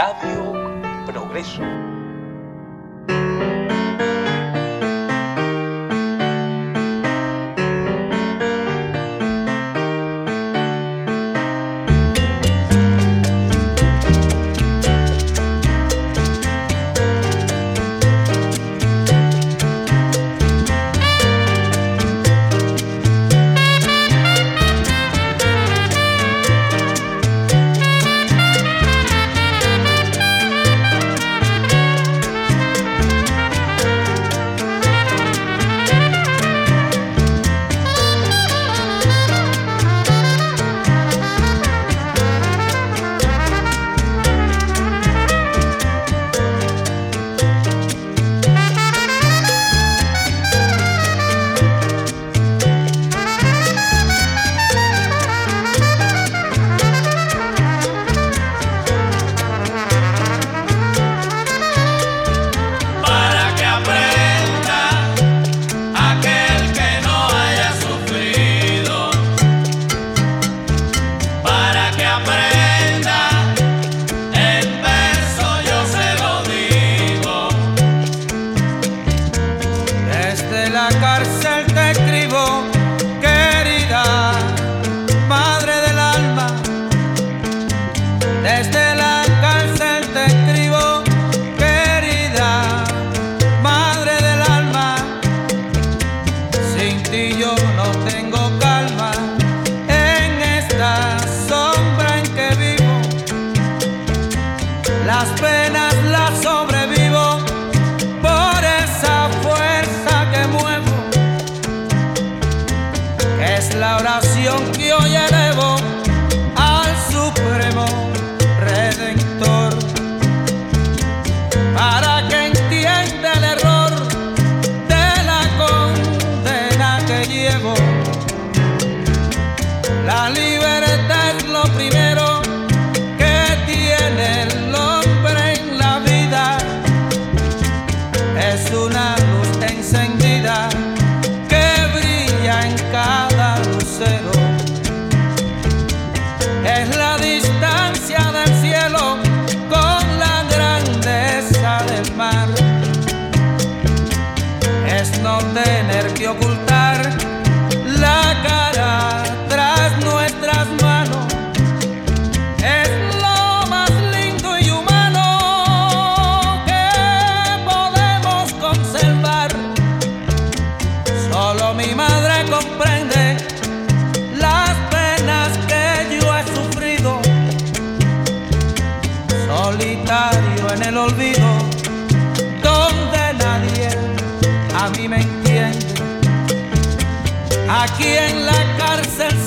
Radio Progreso. es la oración que hoy elevo.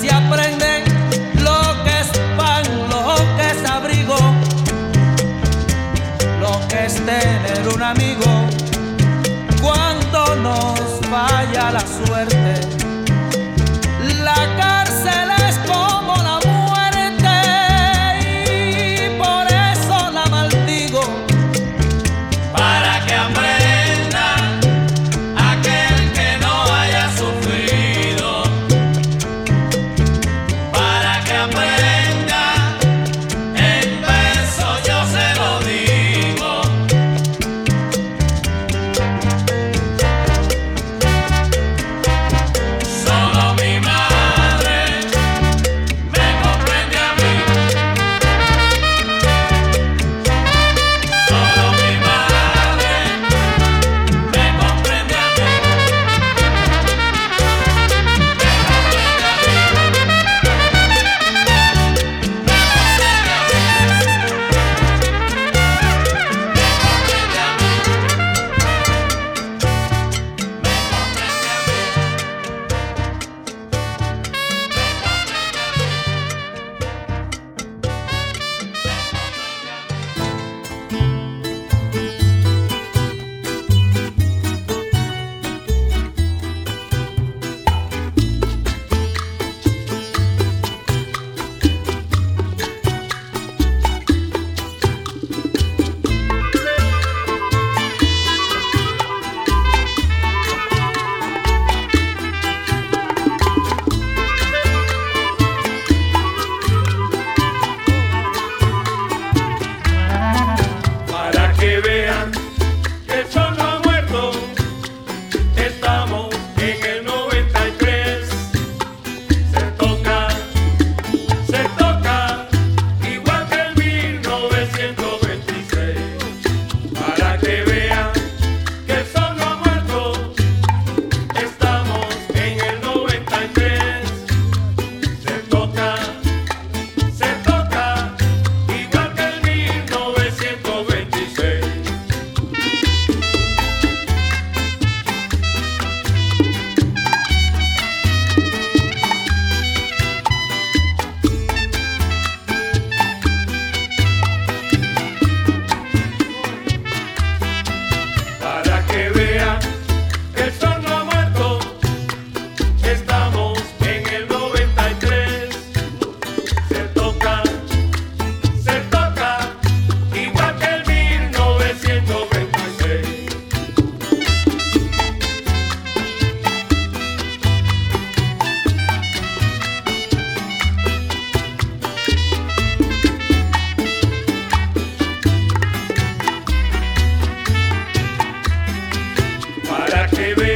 si aprenden lo que es pan, lo que es abrigo, lo que es tener un amigo cuando nos vaya la suerte. Baby.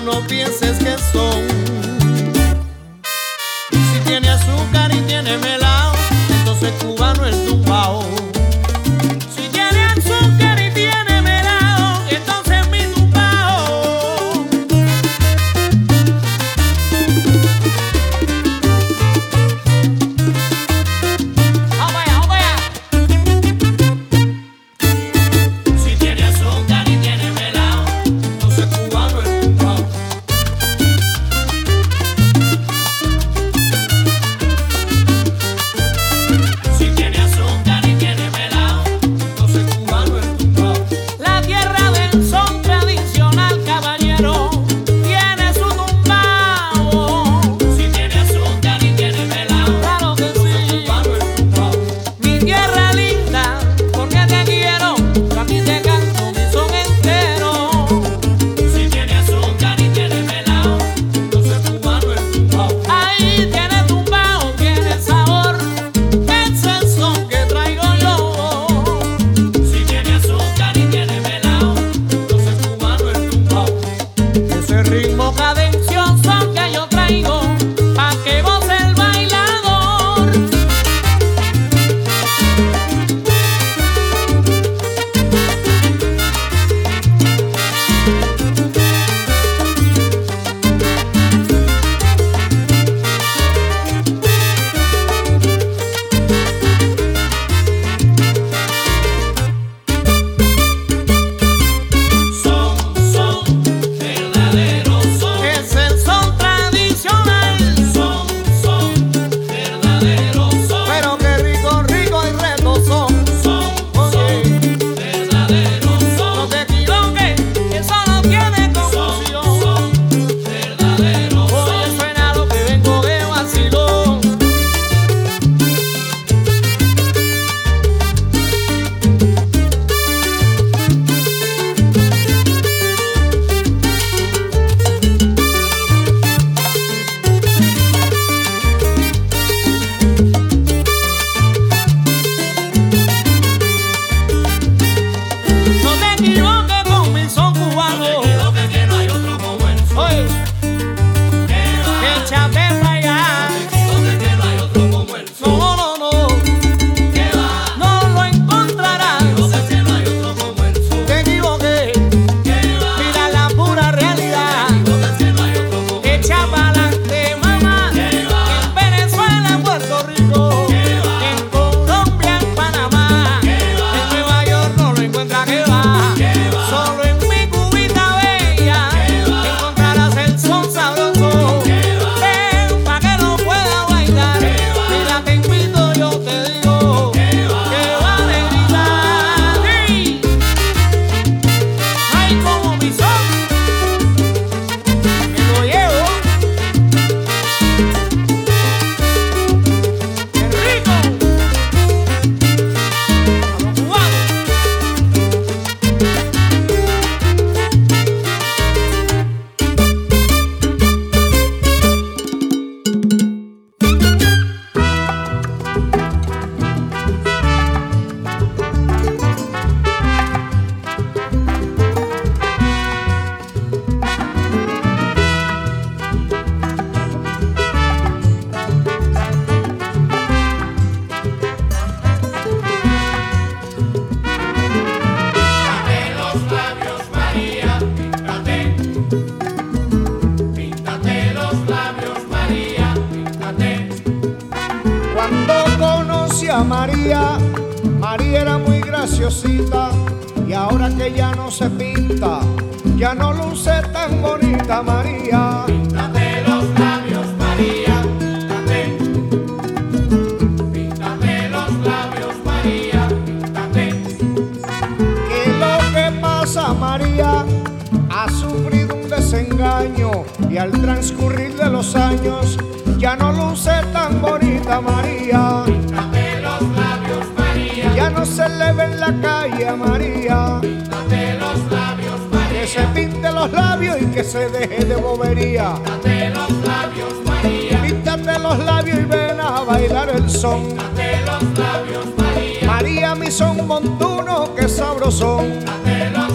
No pienses que son. ¿Qué es lo que pasa, María? Ha sufrido un desengaño y al transcurrir de los años ya no luce tan bonita María. Ya no se le ve en la calle a María. Que se pinte los labios y que se deje de bobería. Píntate los labios y ven a bailar el son. María, mi son montuno, que sabrosón. Llegó